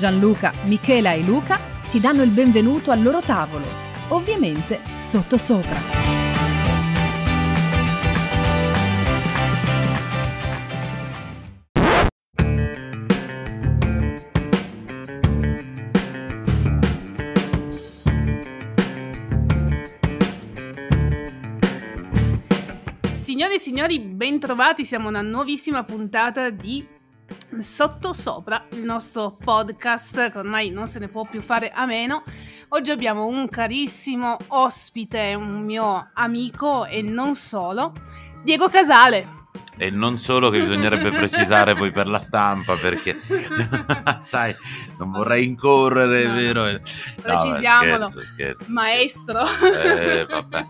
Gianluca, Michela e Luca ti danno il benvenuto al loro tavolo, ovviamente sottosopra. Signore e signori, bentrovati, siamo una nuovissima puntata di Sottosopra, il nostro podcast che ormai non se ne può più fare a meno. Oggi abbiamo un carissimo ospite, un mio amico e non solo, Diego Casale. E non solo che bisognerebbe precisare poi per la stampa perché sai, non vorrei incorrere, No, vero? No, Precisiamolo. scherzo, scherzo. Maestro. Eh, vabbè.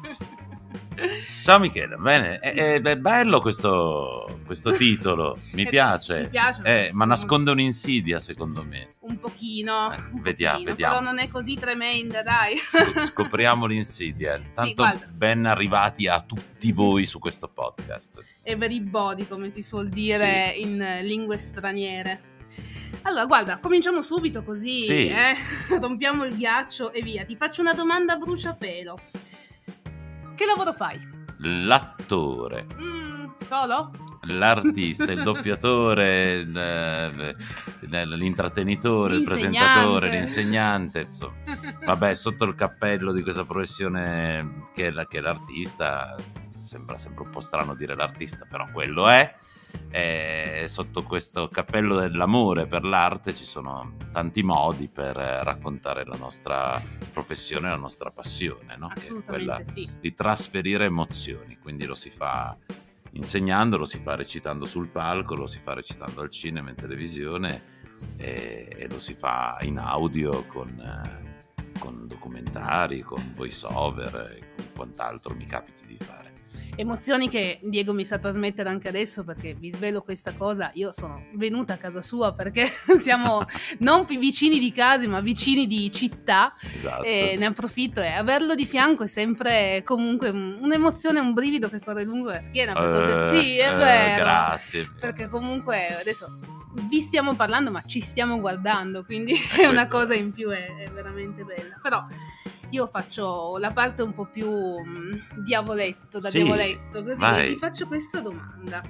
Ciao Michele, bene, è, è- bello questo, questo titolo, mi piace. piace? Eh, ma Sì. nasconde un'insidia secondo me. Un pochino. Eh, un vediamo, pochino, vediamo. Però non è così tremenda, dai. Sc- scopriamo l'insidia. Tanto guarda. ben arrivati a tutti voi su questo podcast. Everybody, come si suol dire in eh, lingue straniere. Allora, guarda, cominciamo subito così, Sì. eh? rompiamo il ghiaccio e via. Ti faccio una domanda a bruciapelo. Che lavoro fai? L'attore. Mm, solo? l'artista, il doppiatore, l'intrattenitore, il presentatore, l'insegnante, insomma. Vabbè, sotto il cappello di questa professione che è, la- che è l'artista, sembra sempre un po' strano dire l'artista, però quello è. E sotto questo cappello dell'amore per l'arte ci sono tanti modi per eh, raccontare la nostra professione, la nostra passione, no? Quella sì. di trasferire emozioni, quindi lo si fa insegnando, lo si fa recitando sul palco, lo si fa recitando al cinema, in televisione e, e lo si fa in audio con, eh, con documentari, con voice over e con quant'altro mi capiti di fare. Emozioni che Diego mi sa trasmettere anche adesso perché vi svelo questa cosa, io sono venuta a casa sua perché siamo non più vicini di case ma vicini di città Esatto. e ne approfitto e averlo di fianco è sempre comunque un- un'emozione, un brivido che corre lungo la schiena. Eh, sì, è eh, vero. Grazie. Perché comunque adesso vi stiamo parlando ma ci stiamo guardando, quindi Eh, è una cosa in più, è, è veramente bella. Però io faccio la parte un po' più mm, diavoletto, da Sì, diavoletto, così vai. ti faccio questa domanda.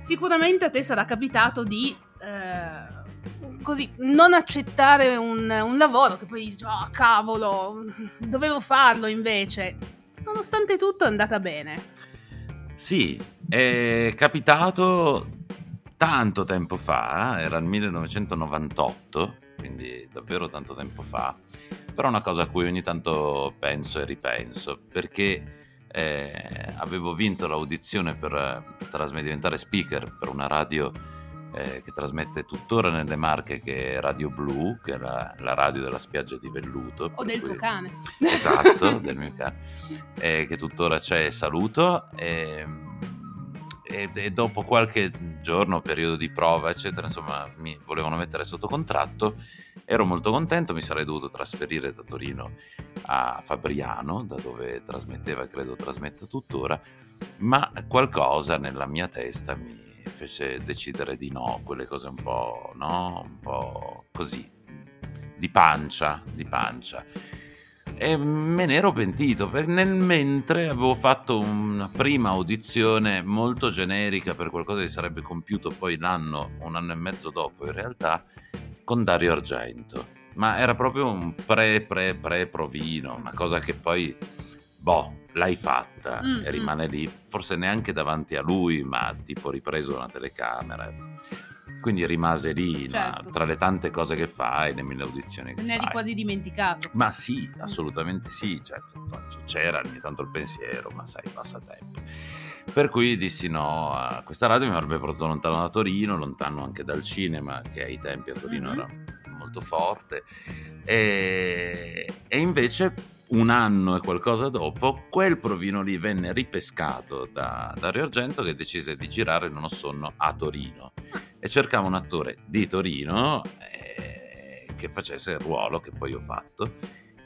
Sicuramente a te sarà capitato di... eh, Così, non accettare un, un lavoro che poi dici, oh cavolo, dovevo farlo invece. Nonostante tutto è andata bene. Sì, è capitato tanto tempo fa, era il 1998, quindi davvero tanto tempo fa, però è una cosa a cui ogni tanto penso e ripenso, perché eh, avevo vinto l'audizione per eh, trasme- diventare speaker per una radio eh, che trasmette tuttora nelle Marche, che è Radio Blu, che è la, la radio della spiaggia di Velluto. O per del cui- tuo cane. Esatto, del mio cane, eh, che tuttora c'è, saluto. E, e- e dopo qualche giorno, periodo di prova, eccetera, insomma, mi volevano mettere sotto contratto. Ero molto contento, mi sarei dovuto trasferire da Torino a Fabriano, da dove trasmetteva, credo trasmetta tuttora, ma qualcosa nella mia testa mi fece decidere di no, quelle cose un po', no, un po' così, di pancia, di pancia. E me ne ero pentito, per- nel mentre avevo fatto una prima audizione molto generica per qualcosa che sarebbe compiuto poi l'anno, un anno e mezzo dopo in realtà, con Dario Argento. Ma era proprio un pre pre pre provino, una cosa che poi, boh, l'hai fatta Mm, e rimane lì, forse neanche davanti a lui, ma tipo ripreso una telecamera. Quindi rimase lì, Certo. tra le tante cose che fai, le mille audizioni che Ne eri fai. quasi dimenticato. Ma sì, assolutamente sì, cioè, c'era ogni tanto il pensiero, ma sai, passa tempo. Per cui dissi no a questa radio, mi avrebbe portato lontano da Torino, lontano anche dal cinema, che ai tempi a Torino Mhm. era molto molto forte. E, e invece un anno e qualcosa dopo, quel provino lì venne ripescato da Dario Argento che decise di girare Non ho sonno a Torino. E cercava un attore di Torino eh, che facesse il ruolo che poi ho fatto.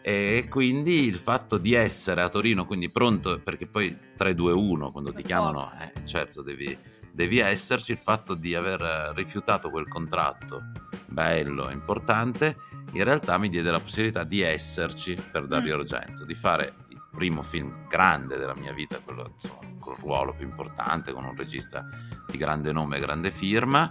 E quindi il fatto di essere a Torino, quindi pronto, perché poi 3-2-1 quando ti chiamano, eh, certo devi, devi esserci, il fatto di aver rifiutato quel contratto bello, importante, in realtà mi diede la possibilità di esserci per Dario mm. Argento, di fare il primo film grande della mia vita, quello insomma, col ruolo più importante, con un regista di grande nome e grande firma,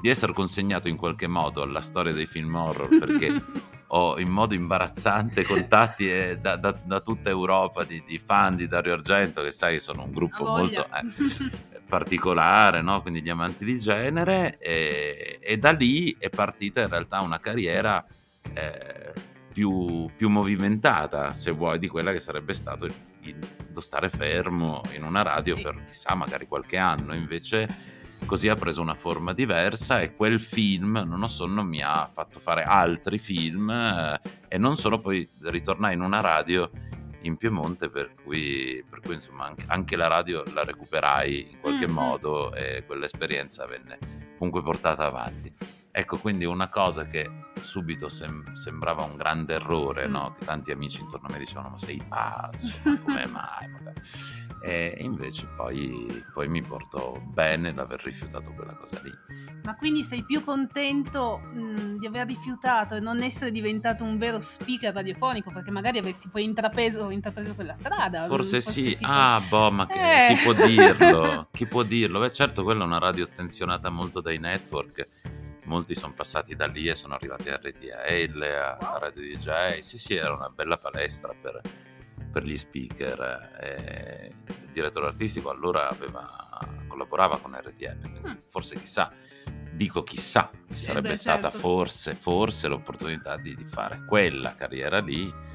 di essere consegnato in qualche modo alla storia dei film horror perché ho in modo imbarazzante contatti eh, da, da, da, tutta Europa di, di, fan di Dario Argento che sai sono un gruppo molto eh, particolare, no? quindi gli amanti di genere e, e, da lì è partita in realtà una carriera eh, più, più, movimentata se vuoi di quella che sarebbe stato il, lo stare fermo in una radio sì. per chissà magari qualche anno invece così ha preso una forma diversa e quel film, non ho sonno, mi ha fatto fare altri film eh, e non solo poi ritornai in una radio in Piemonte per cui, per cui insomma anche, anche, la radio la recuperai in qualche mm-hmm. modo e quell'esperienza venne comunque portata avanti. Ecco, quindi una cosa che subito sem- sembrava un grande errore, mm. no? Che tanti amici intorno a me dicevano, ma sei pazzo, ma come mai? E invece poi, poi, mi portò bene l'aver rifiutato quella cosa lì. Ma quindi sei più contento mh, di aver rifiutato e non essere diventato un vero speaker radiofonico? Perché magari avresti poi intrapreso, intrapreso quella strada. Forse, forse sì. sì. Ah, boh, ma che, eh. chi può dirlo? chi può dirlo? Beh, certo, quella è una radio attenzionata molto dai network molti sono passati da lì e sono arrivati a RTL, a Radio DJ. Sì, sì, era una bella palestra per, per gli speaker. E il direttore artistico allora aveva, collaborava con RTL, mm. forse chissà, dico chissà, ci sarebbe beh, stata certo. forse, forse l'opportunità di, di fare quella carriera lì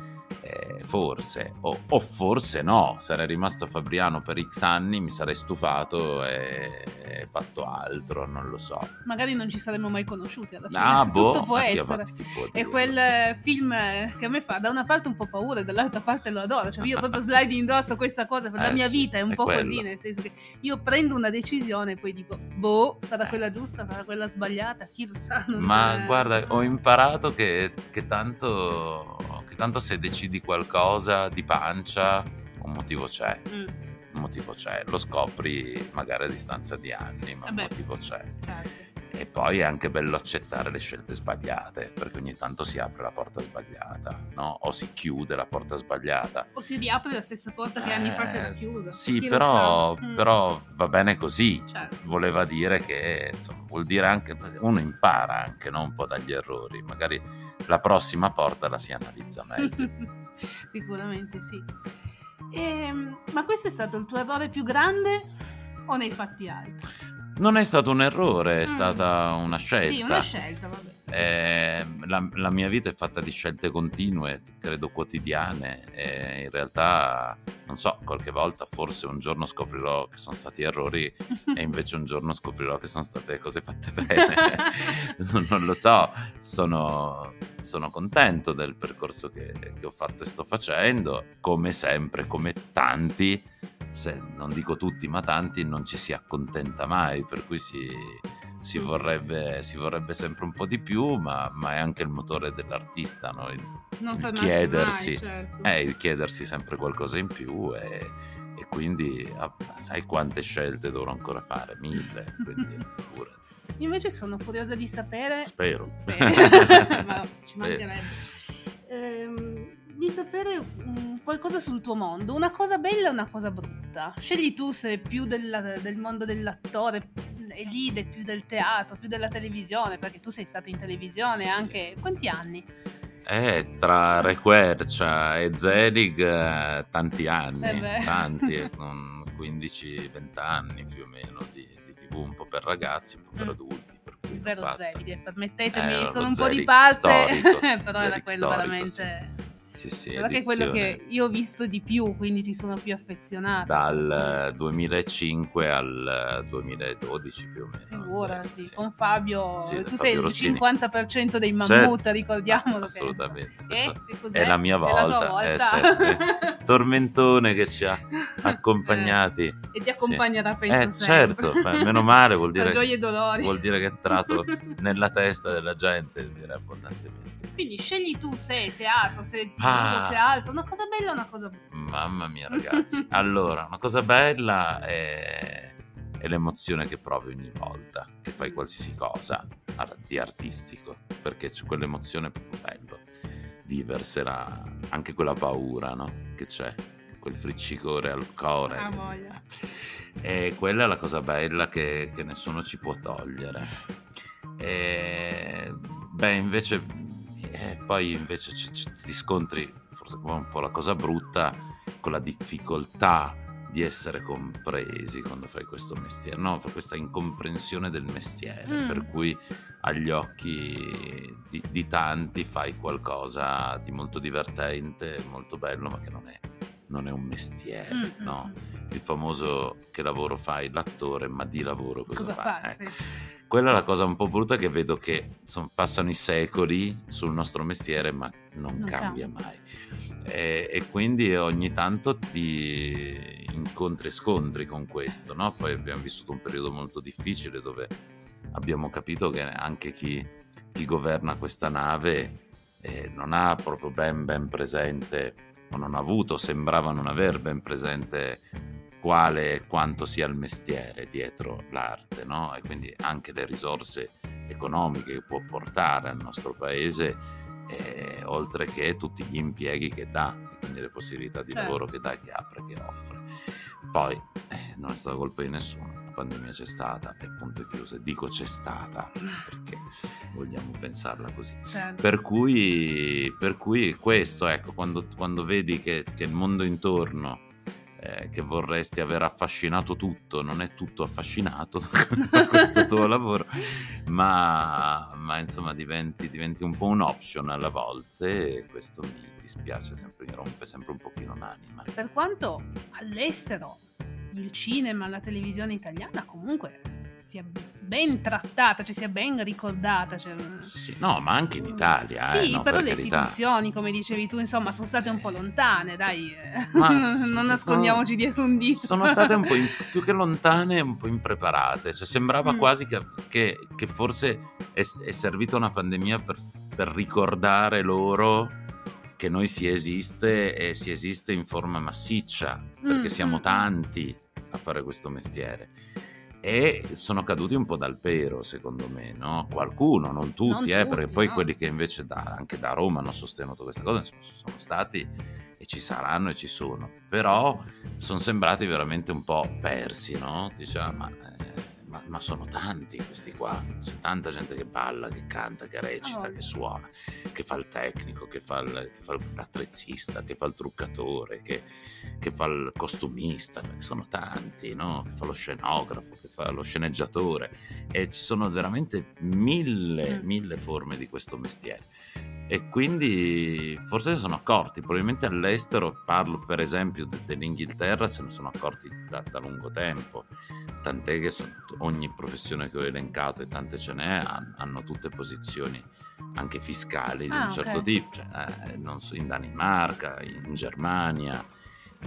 eh, forse, o, o, forse no, sarei rimasto Fabriano per X anni, mi sarei stufato e, e, fatto altro, non lo so. Magari non ci saremmo mai conosciuti alla fine. Ah, boh, Tutto può essere. È quel film che a me fa da una parte un po' paura e dall'altra parte lo adoro. Cioè io proprio slide indosso questa cosa per eh, la mia sì, vita, è un è po' quello. così, nel senso che io prendo una decisione e poi dico, boh, sarà eh. quella giusta, sarà quella sbagliata, chi lo sa. Ma è... guarda, ho imparato che, che tanto tanto se decidi qualcosa di pancia, un motivo c'è. Mm. Un motivo c'è, lo scopri magari a distanza di anni, ma Vabbè. un motivo c'è. Certo. E poi è anche bello accettare le scelte sbagliate, perché ogni tanto si apre la porta sbagliata, no? O si chiude la porta sbagliata. O si riapre la stessa porta che eh, anni fa si era eh, chiusa. Sì, però, mm. però, va bene così. Certo. Voleva dire che, insomma, vuol dire anche, uno impara anche no? un po' dagli errori, magari la prossima porta la si analizza meglio. Sicuramente sì. E, ehm, ma questo è stato il tuo errore più grande o ne hai fatti altri? Non è stato un errore, è mm. stata una scelta. Sì, una scelta, vabbè. Eh, la, la, mia vita è fatta di scelte continue, credo quotidiane, e in realtà, non so, qualche volta forse un giorno scoprirò che sono stati errori e invece un giorno scoprirò che sono state cose fatte bene. non, non, lo so, sono, sono, contento del percorso che, che ho fatto e sto facendo, come sempre, come tanti se non dico tutti, ma tanti, non ci si accontenta mai, per cui si, si, vorrebbe, si vorrebbe, sempre un po' di più, ma, ma è anche il motore dell'artista, no? il, il chiedersi, mai, certo. eh, il chiedersi sempre qualcosa in più e, e quindi ah, sai quante scelte dovrò ancora fare? Mille, quindi figurati. Invece sono curiosa di sapere. Spero. ma ci mancherebbe. Ehm, di sapere um, qualcosa sul tuo mondo, una cosa bella e una cosa brutta. Scegli tu se è più della, del mondo dell'attore, e lì più del teatro, più della televisione, perché tu sei stato in televisione sì. anche... Quanti anni? Eh, tra Requercia e Zelig eh, tanti anni, eh tanti, con 15-20 anni più o meno di, di, tv, un po' per ragazzi, un po' per mm. adulti. Per il vero Zelig, permettetemi, eh, sono un po' di parte, però era quello storico, veramente... Sì sì, sì, Sarà che è quello che io ho visto di più, quindi ci sono più affezionata. dal 2005 al 2012 più o meno. Figurati, sì, sì. con Fabio, Sì, tu Fabio sei Rossini. il 50% dei mammut, Certo, ricordiamolo. ass- assolutamente. Che... Eh, che è la mia È la volta, eh, volta. certo. tormentone che ci ha accompagnati. e ti accompagnerà, Eh, penso, sempre. certo, beh, meno male vuol dire, e dolori. vuol dire che è entrato nella testa della gente, direi abbondantemente. Quindi scegli tu se è teatro, se è Ah. se è altro, una cosa bella o una cosa brutta. Mamma mia, ragazzi. Allora, una cosa bella è, è l'emozione che provi ogni volta che fai qualsiasi cosa di artistico, perché c'è quell'emozione proprio bello, viversela, anche quella paura, no? Che c'è, quel friccicore al cuore. Ah, voglia. E quella è la cosa bella che, che nessuno ci può togliere. E, beh, invece, eh, poi invece ci- ci- ti scontri, forse come un po' la cosa brutta, con la difficoltà di essere compresi quando fai questo mestiere, no? Questa incomprensione del mestiere, Mm. per cui agli occhi di, di tanti fai qualcosa di molto divertente, molto bello, ma che non è, non è un mestiere, Mm, Eh, no? mm. il famoso che lavoro fai l'attore, ma di lavoro cosa, Cosa fai? fai? Ecco. Sì. Quella è la cosa un po' brutta che vedo che insomma, passano i secoli sul nostro mestiere, ma non, Non cambia cambia. mai. E, e quindi ogni tanto ti incontri e scontri con questo, no? Poi abbiamo vissuto un periodo molto difficile dove abbiamo capito che anche chi, chi governa questa nave eh, non ha proprio ben ben presente, o non ha avuto, sembrava non aver ben presente quale e quanto sia il mestiere dietro l'arte, no? E quindi anche le risorse economiche che può portare al nostro paese, eh, oltre che tutti gli impieghi che dà, e quindi le possibilità di Certo. lavoro che dà, che apre, che offre. Poi eh, non è stata colpa di nessuno, la pandemia c'è stata e punto e chiuso. Dico c'è stata perché vogliamo pensarla così. Certo. Per cui, per cui questo, ecco, quando, quando vedi che, che il mondo intorno eh, che vorresti aver affascinato tutto, non è tutto affascinato da questo tuo lavoro, ma, ma, insomma diventi, diventi un po' un option alla volte e questo mi dispiace sempre, mi rompe sempre un pochino l'anima. Per quanto all'estero il cinema, la televisione italiana comunque sia ben trattata, cioè sia ben ricordata. Cioè... Sì, no, ma anche in Italia. Sì, eh, no, però per le carità. istituzioni, come dicevi tu, insomma, sono state un po' lontane, dai. eh. Non nascondiamoci sono- dietro un dito. Sono state un po' in- più che lontane, un po' impreparate. Cioè, sembrava Mm. quasi che, che- che forse è, è servita una pandemia per, per ricordare loro che noi si esiste e si esiste in forma massiccia, perché Mm, siamo mm, tanti a fare questo mestiere. E sono caduti un po' dal pero, secondo me, no? Qualcuno, non tutti, Non eh, tutti, perché poi no. quelli che invece da- anche da Roma hanno sostenuto questa cosa, insomma, sono stati e ci saranno e ci sono. Però sono sembrati veramente un po' persi, no? Diceva, ma, eh, ma- ma sono tanti questi qua, c'è tanta gente che balla, che canta, che recita, Oh. che suona, che fa il tecnico, che fa, il- che fa l'attrezzista, che fa il truccatore, che, che fa il costumista, sono tanti, no? Che fa lo scenografo, che fa lo sceneggiatore e ci sono veramente mille, Mm. mille forme di questo mestiere. E quindi forse se sono accorti, probabilmente all'estero, parlo per esempio de- dell'Inghilterra, se ne sono accorti da, da lungo tempo, tant'è che ogni professione che ho elencato e tante ce n'è han- hanno tutte posizioni anche fiscali di Ah, un certo tipo, cioè, eh, non so, in Danimarca, in Germania.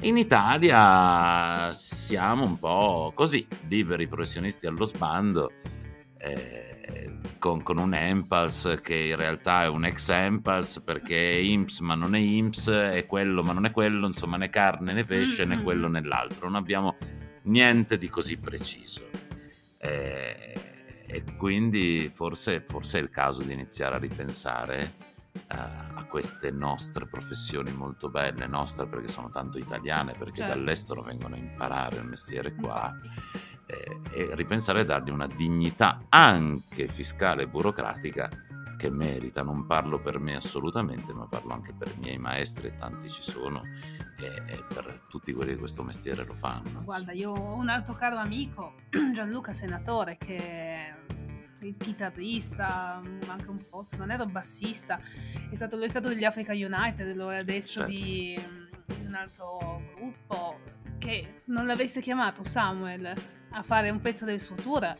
In Italia siamo un po' così, liberi professionisti allo sbando, eh, con, con un Empals che in realtà è un ex Empals perché è IMSS ma non è IMSS, è quello ma non è quello, insomma né carne né pesce Mm, né mm, quello mm. né l'altro, non abbiamo niente di così preciso. Eh, e quindi forse, forse è il caso di iniziare a ripensare eh, a queste nostre professioni molto belle, nostre perché sono tanto italiane, perché Certo. dall'estero vengono a imparare il mestiere qua Infatti. Eh, e ripensare a dargli una dignità anche fiscale e burocratica che merita. Non parlo per me assolutamente, ma parlo anche per i miei maestri, tanti ci sono, e, e per tutti quelli che questo mestiere lo fanno. Guarda, io ho un altro caro amico, Gianluca Senatore, che il chitarrista, anche un po', se non ero bassista, è stato, è stato degli Africa United, lo è adesso Certo. di, di un altro gruppo, che non l'avesse chiamato Samuel a fare un pezzo del suo tour,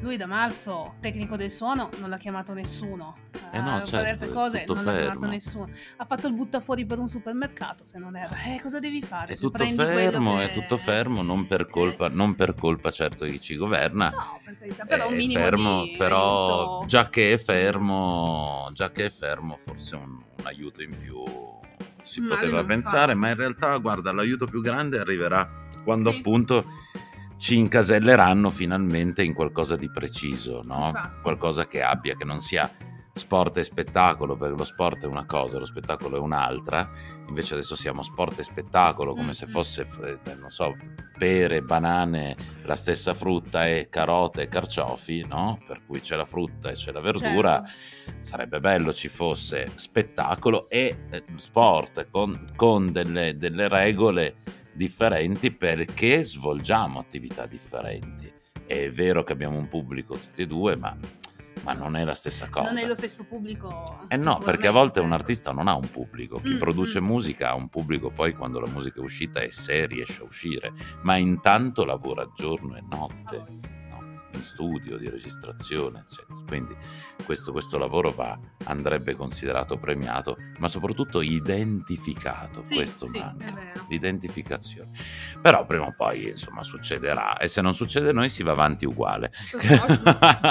lui da marzo, tecnico del suono, non l'ha chiamato nessuno. Eh no, fare certo, altre cose non l'ha chiamato fermo. nessuno. Ha fatto il buttafuori per un supermercato, se non era. Eh, cosa devi fare? È tutto prendi fermo, che- è tutto fermo, non per colpa, non per colpa certo di chi ci governa. No, per carità, però un minimo fermo, di però aiuto. già che è fermo, già che è fermo, forse un, un aiuto in più si Male poteva pensare, fa. ma in realtà, guarda, l'aiuto più grande arriverà quando Sì. appunto ci incaselleranno finalmente in qualcosa di preciso, no? Qualcosa che abbia, che non sia sport e spettacolo, perché lo sport è una cosa, lo spettacolo è un'altra. Invece adesso siamo sport e spettacolo, come se mm. fosse, eh, non so, pere, banane, la stessa frutta e carote e carciofi, no? Per cui c'è la frutta e c'è la verdura. Certo. Sarebbe bello ci fosse spettacolo e eh, sport con, con delle, delle regole differenti perché svolgiamo attività differenti. È vero che abbiamo un pubblico tutti e due, ma, ma non è la stessa cosa. Non è lo stesso pubblico. Eh no, perché a volte un artista non ha un pubblico. Chi Mm, produce mm. musica ha un pubblico poi quando la musica è uscita e se riesce a uscire, ma intanto lavora giorno e notte, studio, di registrazione, eccetera. Quindi questo, questo lavoro va, andrebbe considerato premiato, ma soprattutto identificato. Sì, questo sì, manca. L'identificazione. Però prima o poi, insomma, succederà. E se non succede noi si va avanti uguale.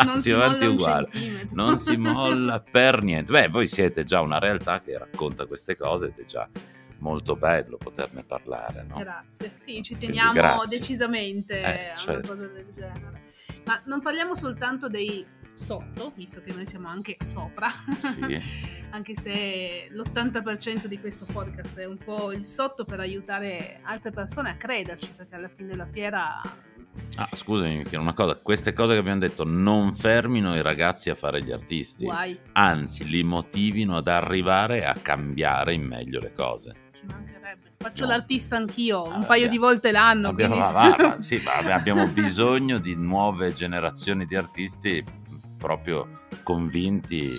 Non Si si, va avanti uguale. Non si molla per niente. Beh, voi siete già una realtà che racconta queste cose ed è già molto bello poterne parlare, no? Grazie. Sì, ci teniamo decisamente Eh, a certo. una cosa del genere. Ma non parliamo soltanto dei sotto, visto che noi siamo anche sopra, Sì. anche se l'80% di questo podcast è un po' il sotto per aiutare altre persone a crederci, perché alla fine della fiera Ah, scusami, Michele, una cosa. Queste cose che abbiamo detto non fermino i ragazzi a fare gli artisti, guai, anzi li motivino ad arrivare a cambiare in meglio le cose. Ci mancherebbe. Faccio No. l'artista anch'io, un Ah, paio di volte l'anno. Abbiamo, ma- ma- sì, ma abbiamo bisogno di nuove generazioni di artisti proprio convinti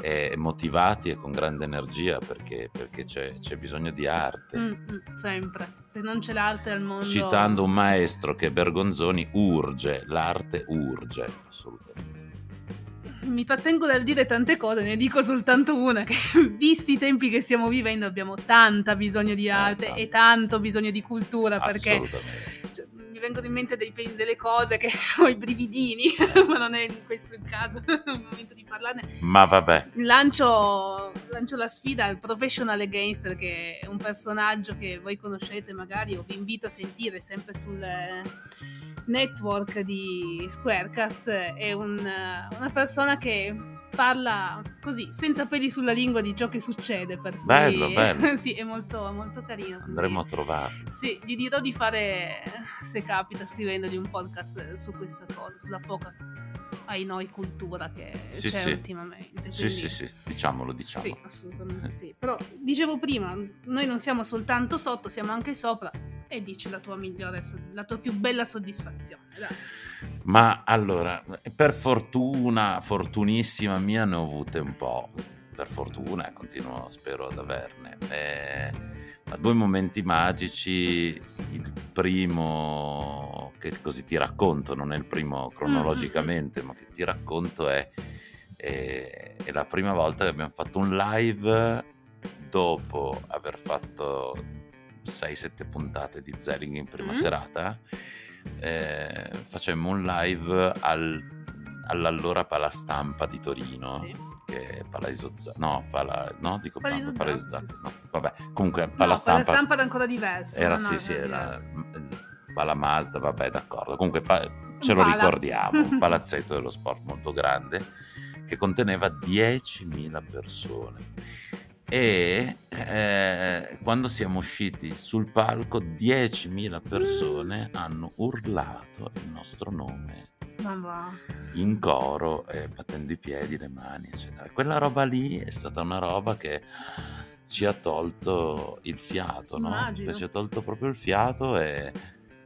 e motivati e con grande energia perché, perché c'è, c'è bisogno di arte. Mm, mm, sempre. Se non c'è l'arte al mondo... Citando un maestro che Bergonzoni urge, l'arte urge, assolutamente. Mi trattengo dal dire tante cose, ne dico soltanto una, che visti i tempi che stiamo vivendo abbiamo tanta bisogno di arte tanto. e tanto bisogno di cultura perché cioè, mi vengono in mente dei delle cose che ho i brividini, ma non è questo il caso, il momento di parlarne. Ma vabbè, Lancio, lancio la sfida al Professional Gangster, che è un personaggio che voi conoscete magari o vi invito a sentire sempre sul eh, network di Squarecast. È un, una persona che parla così, senza peli sulla lingua di ciò che succede. Per cui- Bello, bello. sì, è molto, molto carino. quindi- andremo a trovarlo. sì, gli dirò di fare, se capita, scrivendogli un podcast su questa cosa, sulla poca, ai noi, cultura che Sì, c'è sì. ultimamente. Sì, quindi- sì, sì, diciamolo, diciamo. sì, assolutamente sì. Però dicevo prima, noi non siamo soltanto sotto, siamo anche sopra. E dici la tua migliore, la tua più bella soddisfazione. Dai. Ma allora, per fortuna, fortunissima mia, ne ho avute un po'. Per fortuna, e continuo, spero ad averne. Eh, ma due momenti magici. Il primo, che così ti racconto, non è il primo cronologicamente, ma che ti racconto è, è, è la prima volta che abbiamo fatto un live dopo aver fatto 6-7 puntate di Zering in prima Mm. serata eh, facemmo un live al, all'allora Palastampa di Torino, Sì. che è Palaiso Za- no, Pala, no, dico Palaiso Palaiso, Zappa, no, vabbè, comunque No, Palastampa la stampa era ancora diverso. era no, no, sì, sì, era. Pala Mazda, vabbè, d'accordo. Comunque pa- ce lo Pala. ricordiamo, un palazzetto dello sport molto grande che conteneva 10.000 persone. E eh, quando siamo usciti sul palco, 10.000 persone hanno urlato il nostro nome Ma va. in coro, eh, battendo i piedi, le mani, eccetera. Quella roba lì è stata una roba che ci ha tolto il fiato, no? Ci ha tolto proprio il fiato e,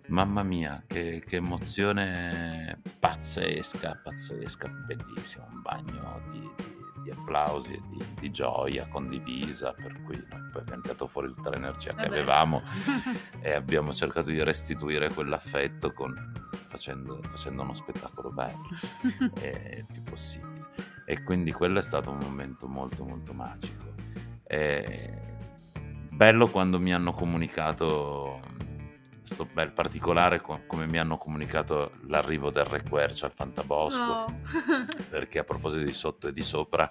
Mamma mia, che, che emozione pazzesca, pazzesca, bellissimo, un bagno di, di, di applausi e di, di, gioia condivisa, per cui noi poi abbiamo tirato fuori tutta l'energia che Vabbè. avevamo e abbiamo cercato di restituire quell'affetto con, facendo, facendo uno spettacolo bello eh, il più possibile. E quindi quello è stato un momento molto molto magico. E bello quando mi hanno comunicato, sto bel particolare co- come mi hanno comunicato l'arrivo del Re Quercia al Fantabosco, No. perché a proposito di sotto e di sopra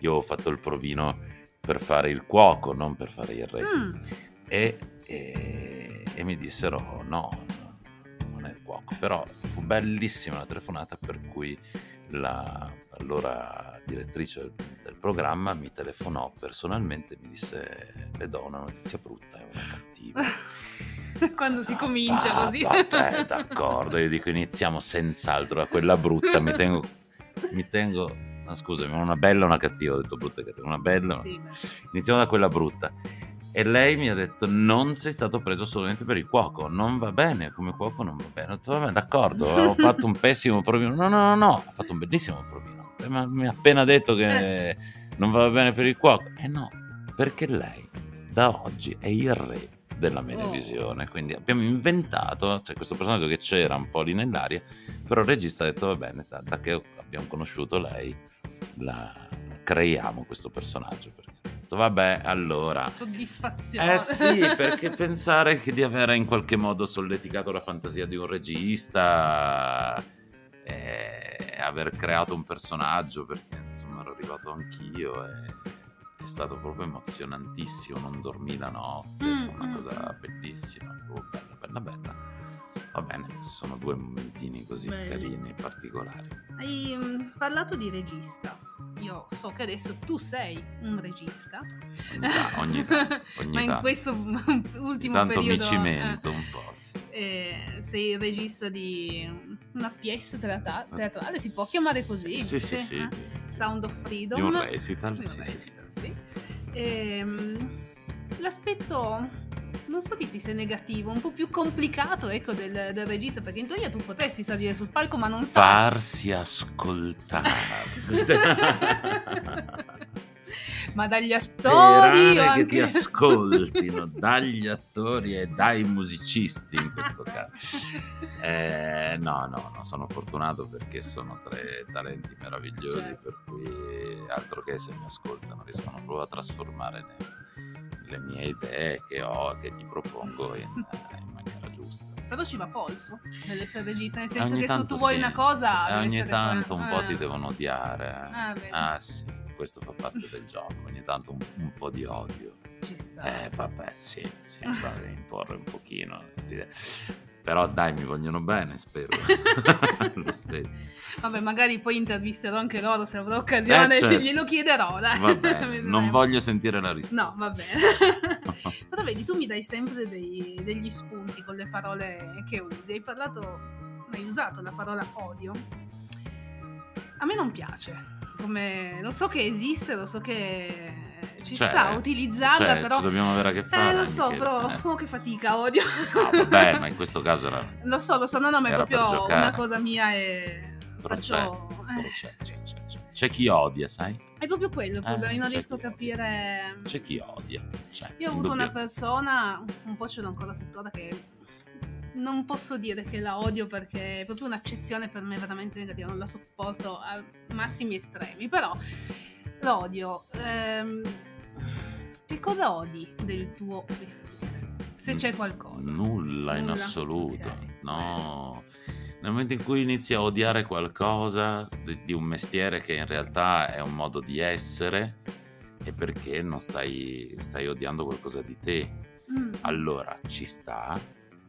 io ho fatto il provino per fare il cuoco, non per fare il re. Mm. E, e- e mi dissero no, non è il cuoco, però fu bellissima la telefonata per cui la allora direttrice del programma mi telefonò personalmente e mi disse le do una notizia brutta e una cattiva. Quando si comincia Ah, così. Vabbè, d'accordo, io dico iniziamo senz'altro da quella brutta, mi tengo, mi tengo, no, scusami, una bella o una cattiva, ho detto brutta e cattiva, una bella, Sì, iniziamo da quella brutta. E lei mi ha detto: Non sei stato preso solamente per il cuoco, non va bene, come cuoco non va bene. Ho detto: Vabbè, d'accordo, ho fatto un pessimo provino. No, no, no, no, ho fatto un bellissimo provino. "Eh, Ma mi ha appena detto che non va bene per il cuoco. Eh no, perché lei da oggi è il re della Menevisione. Quindi abbiamo inventato, cioè questo personaggio che c'era un po' lì nell'aria, però il regista ha detto: Va bene, da, da che abbiamo conosciuto lei, la creiamo questo personaggio. Perché detto, vabbè, allora. Soddisfazione. Eh sì, perché pensare che di aver in qualche modo solleticato la fantasia di un regista e aver creato un personaggio, perché insomma ero arrivato anch'io e è stato proprio emozionantissimo, non dormì la notte, Mm, una mm, cosa bellissima, proprio bella, bella, bella. Va bene, sono due momentini così Belli. carini, particolari. Hai mm, parlato di regista. Io so che adesso tu sei un regista. Ogni, ta- ogni tanto, ogni Ma in tanto. questo ultimo Tanto periodo mi cimento un po', sì. eh, eh, sei il regista di una pièce teatra- teatrale, si può chiamare così? Sì, sì, sì. eh? di- Sound of Freedom. Di un recital, Di un sì, sì, sì. recital, sì. Ehm, l'aspetto, non so dirti se è negativo, un po' più complicato ecco, del, del regista, perché in teoria tu potresti salire sul palco ma non sai. farsi ascoltare. ma dagli attori Sperare o che anche... ti ascoltino dagli attori e dai musicisti in questo caso. Eh, no, no, no, sono fortunato perché sono tre talenti meravigliosi, Certo. per cui altro che se mi ascoltano riescono proprio a trasformare le, le mie idee che ho, che gli propongo in, in maniera giusta. Però ci va polso nell'essere regista, nel senso Ogni che se tu vuoi sì. una cosa... Eh, ogni tanto quella- un po' eh. ti devono odiare. Ah. Ah sì, questo fa parte del gioco, ogni tanto un, un po' di odio. Ci sta. Eh vabbè sì, sì, imporre un pochino. Però dai, mi vogliono bene, spero. Lo stesso. Vabbè, magari poi intervisterò anche loro se avrò occasione, Eh, certo. glielo chiederò. Vabbè, non voglio sentire la risposta. No, va bene. Però vedi, tu mi dai sempre dei- degli spunti con le parole che usi. Hai parlato, hai usato la parola odio. A me non piace. Come, lo so che esiste, lo so che ci Cioè, sta a utilizzarla, Cioè, però... ci dobbiamo avere a che fare. Eh, lo so, però... eh. Oh, che fatica, odio. No, vabbè, ma in questo caso era... Lo so, lo so, no, no, ma è proprio una cosa mia e... Però c'è, Faccio... eh, c'è, c'è, c'è, c'è. C'è chi odia, sai? È proprio quello il problema, Eh, io non riesco a chi odia. capire... C'è chi odia. C'è, Io ho avuto una persona, un po' ce l'ho ancora tuttora, che non posso dire che la odio perché è proprio un'accezione per me veramente negativa, non la sopporto a massimi estremi, però l'odio. ehm, che cosa odi del tuo vestire? Se c'è qualcosa. Nulla in Nulla? assoluto. Ok. No. Nel momento in cui inizi a odiare qualcosa di, di un mestiere che in realtà è un modo di essere, è perché non stai, stai odiando qualcosa di te. Mm. Allora ci sta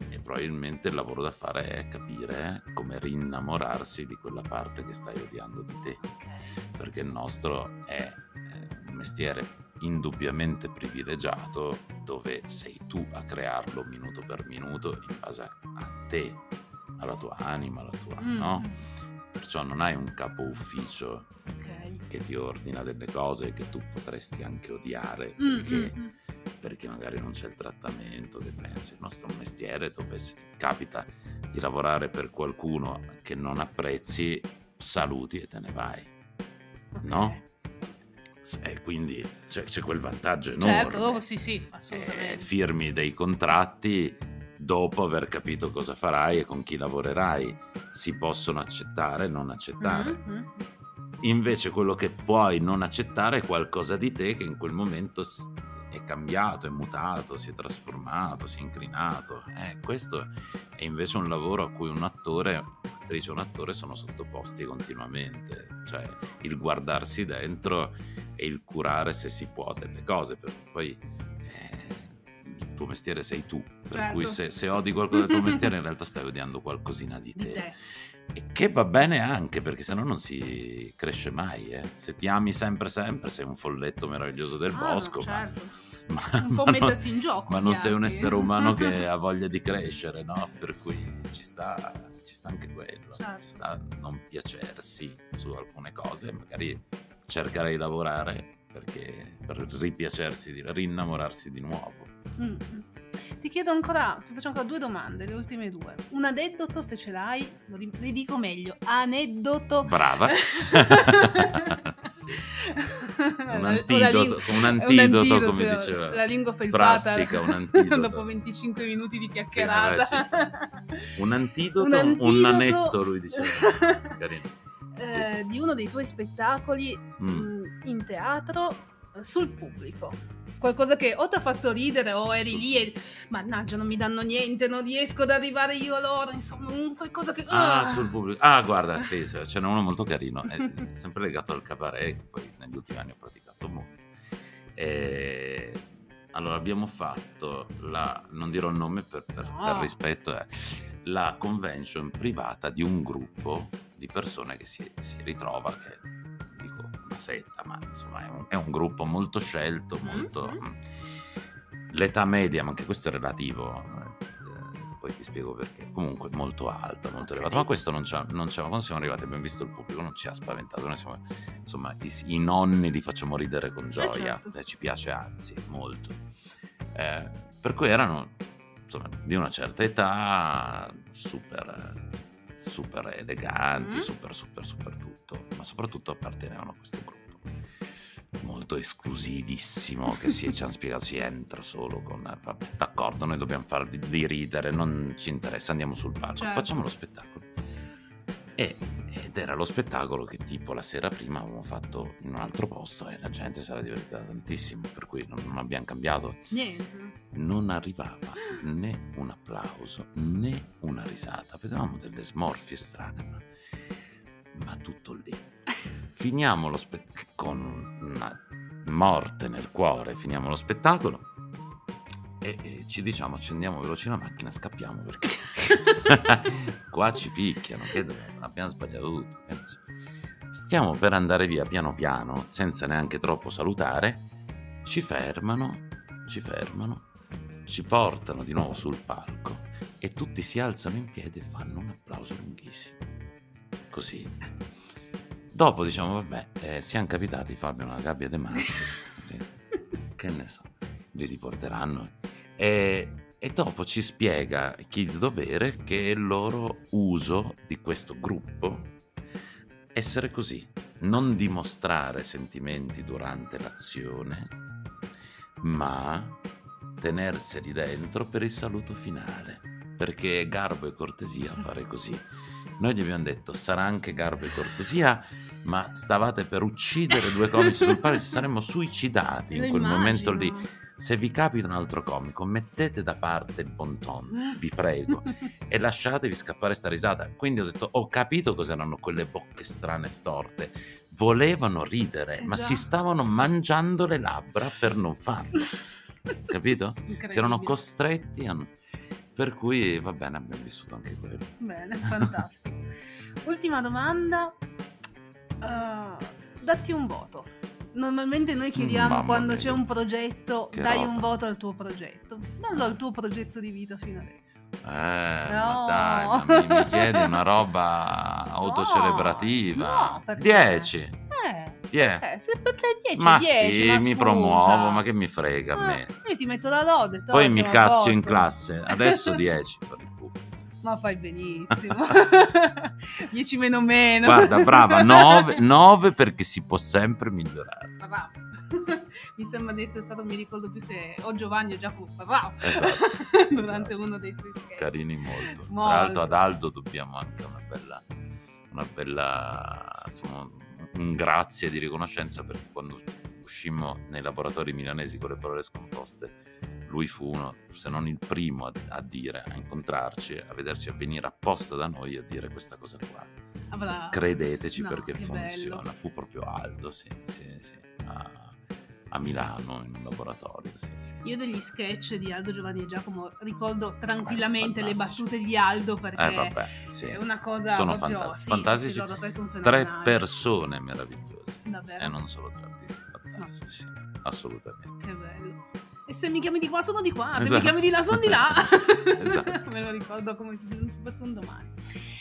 e probabilmente il lavoro da fare è capire come rinnamorarsi di quella parte che stai odiando di te perché il nostro è eh, un mestiere indubbiamente privilegiato dove sei tu a crearlo minuto per minuto in base a, te, alla tua anima, alla tua, Mm. no? Perciò non hai un capo ufficio Ok. che ti ordina delle cose che tu potresti anche odiare Mm, perché mm, mm. Perché magari non c'è il trattamento che pensi, il nostro mestiere dove se ti capita di lavorare per qualcuno che non apprezzi, saluti e te ne vai, no? E quindi c'è, c'è quel vantaggio enorme. Certo, oh, sì, sì, assolutamente. Eh, firmi dei contratti dopo aver capito cosa farai e con chi lavorerai. Si possono accettare, non accettare. Mhm. Invece quello che puoi non accettare è qualcosa di te che in quel momento è cambiato, è mutato, si è trasformato, si è incrinato. Eh, questo è invece un lavoro a cui un attore, un'attrice o un attore sono sottoposti continuamente. Cioè il guardarsi dentro e il curare se si può delle cose, perché poi eh, il tuo mestiere sei tu. Per Certo. cui se, se odi qualcosa del tuo mestiere in realtà stai odiando qualcosina di Di te. E che va bene anche perché sennò non si cresce mai. eh. Se ti ami sempre, sempre, sei un folletto meraviglioso del Ah, bosco. ma- certo. ma, Un po' ma mettersi non, in gioco. ma non sei un essere umano che ha voglia di crescere, no? Per cui ci sta, ci sta anche quello. Certo. Ci sta non piacersi su alcune cose, magari cercare di lavorare perché per ripiacersi, di, rinnamorarsi di nuovo. Mm. Ti chiedo ancora, ti faccio ancora due domande, le ultime due. Un aneddoto, se ce l'hai, le dico meglio. Aneddoto. Brava. Sì. Un Un antidoto, un antidoto, come diceva La lingua felpata. Frassica, un antidoto. Dopo 25 minuti di Sì, chiacchierata. sta. Un antidoto, Un un, antidoto- nanetto, lui diceva. Carino. Sì. Eh, di uno dei tuoi spettacoli Mm. mh, in teatro sul pubblico. Qualcosa che o ti ha fatto ridere o eri lì e mannaggia non mi danno niente, non riesco ad arrivare io a loro, insomma un qualcosa che... Ah, sul pubblico. Ah, guarda, sì, sì, ce n'è uno molto carino, è sempre legato al cabaret, che poi negli ultimi anni ho praticato molto. E... Allora, abbiamo fatto la, non dirò il nome per, per- No. per rispetto, è la convention privata di un gruppo di persone che si, si ritrova, che setta, ma insomma è un, è un gruppo molto scelto, molto... Mhm. L'età media, ma anche questo è relativo, eh, poi ti spiego perché, comunque molto alta, molto Ok. elevata, ma questo non c'ha, non c'ha- quando siamo arrivati abbiamo visto il pubblico, non ci ha spaventato, noi siamo, insomma i, i nonni li facciamo ridere con gioia, certo. eh, ci piace anzi molto. Eh, per cui erano insomma di una certa età, super, super eleganti, Mm. super, super, super tutto, ma soprattutto appartenevano a questo gruppo molto esclusivissimo che si, ci hanno spiegato si entra solo con vabbè, d'accordo noi dobbiamo farvi di ridere non ci interessa andiamo sul palco Certo. facciamo lo spettacolo e, ed era lo spettacolo che tipo la sera prima avevamo fatto in un altro posto e la gente si era divertita tantissimo per cui non, non abbiamo cambiato. Niente. non arrivava né un applauso né una risata. Vedevamo delle smorfie strane ma, ma tutto lì. Finiamo lo spettacolo con una morte nel cuore finiamo lo spettacolo e, e ci diciamo accendiamo veloci la macchina scappiamo perché qua ci picchiano che abbiamo sbagliato tutto stiamo per andare via piano piano senza neanche troppo salutare. Ci fermano ci fermano ci portano di nuovo sul palco e tutti si alzano in piedi e fanno un applauso lunghissimo. Così. Dopo diciamo vabbè eh, siamo capitati Fabio una gabbia di mano. Che ne so li riporteranno. E, e dopo ci spiega chi di dovere che è il loro uso di questo gruppo. Essere così non dimostrare sentimenti durante l'azione ma tenerseli dentro per il saluto finale. Perché è garbo e cortesia fare così. Noi gli abbiamo detto sarà anche garbo e cortesia ma stavate per uccidere due comici sul palco ci saremmo suicidati in quel momento lì. immagino. Se vi capita un altro comico mettete da parte il bon ton vi prego e lasciatevi scappare sta risata quindi ho detto ho capito cos'erano quelle bocche strane storte volevano ridere Eh ma si stavano mangiando le labbra per non farlo capito? si erano costretti a... per cui va bene abbiamo vissuto anche quello Bene, fantastico. Ultima domanda. Uh, datti un voto. Normalmente noi chiediamo Mamma quando mia. c'è un progetto, Che dai roba. un voto al tuo progetto. Dallo al tuo progetto di vita fino adesso. Eh, ma No. dai, ma mi, mi chiedi una roba autocelebrativa. no, perché? 10. Eh, 20, eh. Se per te 10, Ma 10, sì, ma mi promuovo, ma che mi frega a me. Eh, io ti metto la lode. Poi mi cazzo in classe. adesso 10 per il culo. Ma fai benissimo. 10 meno meno. Guarda, brava, 9, perché si può sempre migliorare. Bravo. Mi sembra di essere stato, mi ricordo più se o Giovanni o Giacomo. Bravo. Esatto, Durante esatto. uno dei suoi sketch. Carini molto. Molto. Tra l'altro ad Aldo dobbiamo anche una bella, una bella insomma, un grazie di riconoscenza perché quando uscimmo nei laboratori milanesi con le parole scomposte, lui fu uno, se non il primo a, a dire, a incontrarci, a vederci a venire apposta da noi a dire questa cosa qua. Ah. Credeteci No, perché funziona. bello. Fu proprio Aldo, sì, sì, sì. A, a Milano in un laboratorio, sì, sì. Io degli sketch di Aldo, Giovanni e Giacomo ricordo tranquillamente le battute di Aldo perché Eh vabbè, sì. è una cosa Sono proprio fantastici. sì, fantastici. Tre sono Tre fenomenali. persone meravigliose. Davvero. E non solo tre artisti fantastici, sì, assolutamente. Che bello. E se mi chiami di qua sono di qua, se Esatto. mi chiami di là sono di là. Esatto. Me lo ricordo come se fosse un domani.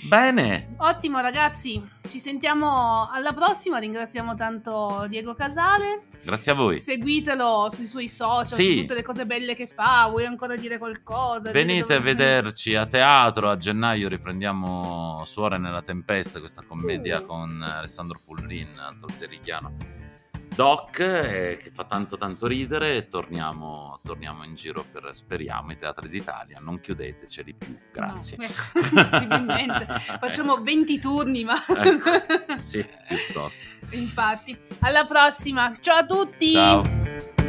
Bene, Ottimo ragazzi, ci sentiamo alla prossima, ringraziamo tanto Diego Casale, grazie a voi. seguitelo sui suoi social, Sì. su tutte le cose belle che fa, vuoi ancora dire qualcosa? Venite a vederci a teatro, a gennaio riprendiamo Suore nella tempesta, questa commedia Uh. con Alessandro Fullin, altro zerichiano. Doc, eh, che fa tanto tanto ridere e torniamo, torniamo in giro per, speriamo, i teatri d'Italia. Non chiudeteceli più, grazie. No, ecco, possibilmente. Facciamo 20 turni, ma... Ecco, sì, piuttosto. Infatti. Alla prossima. Ciao a tutti! Ciao.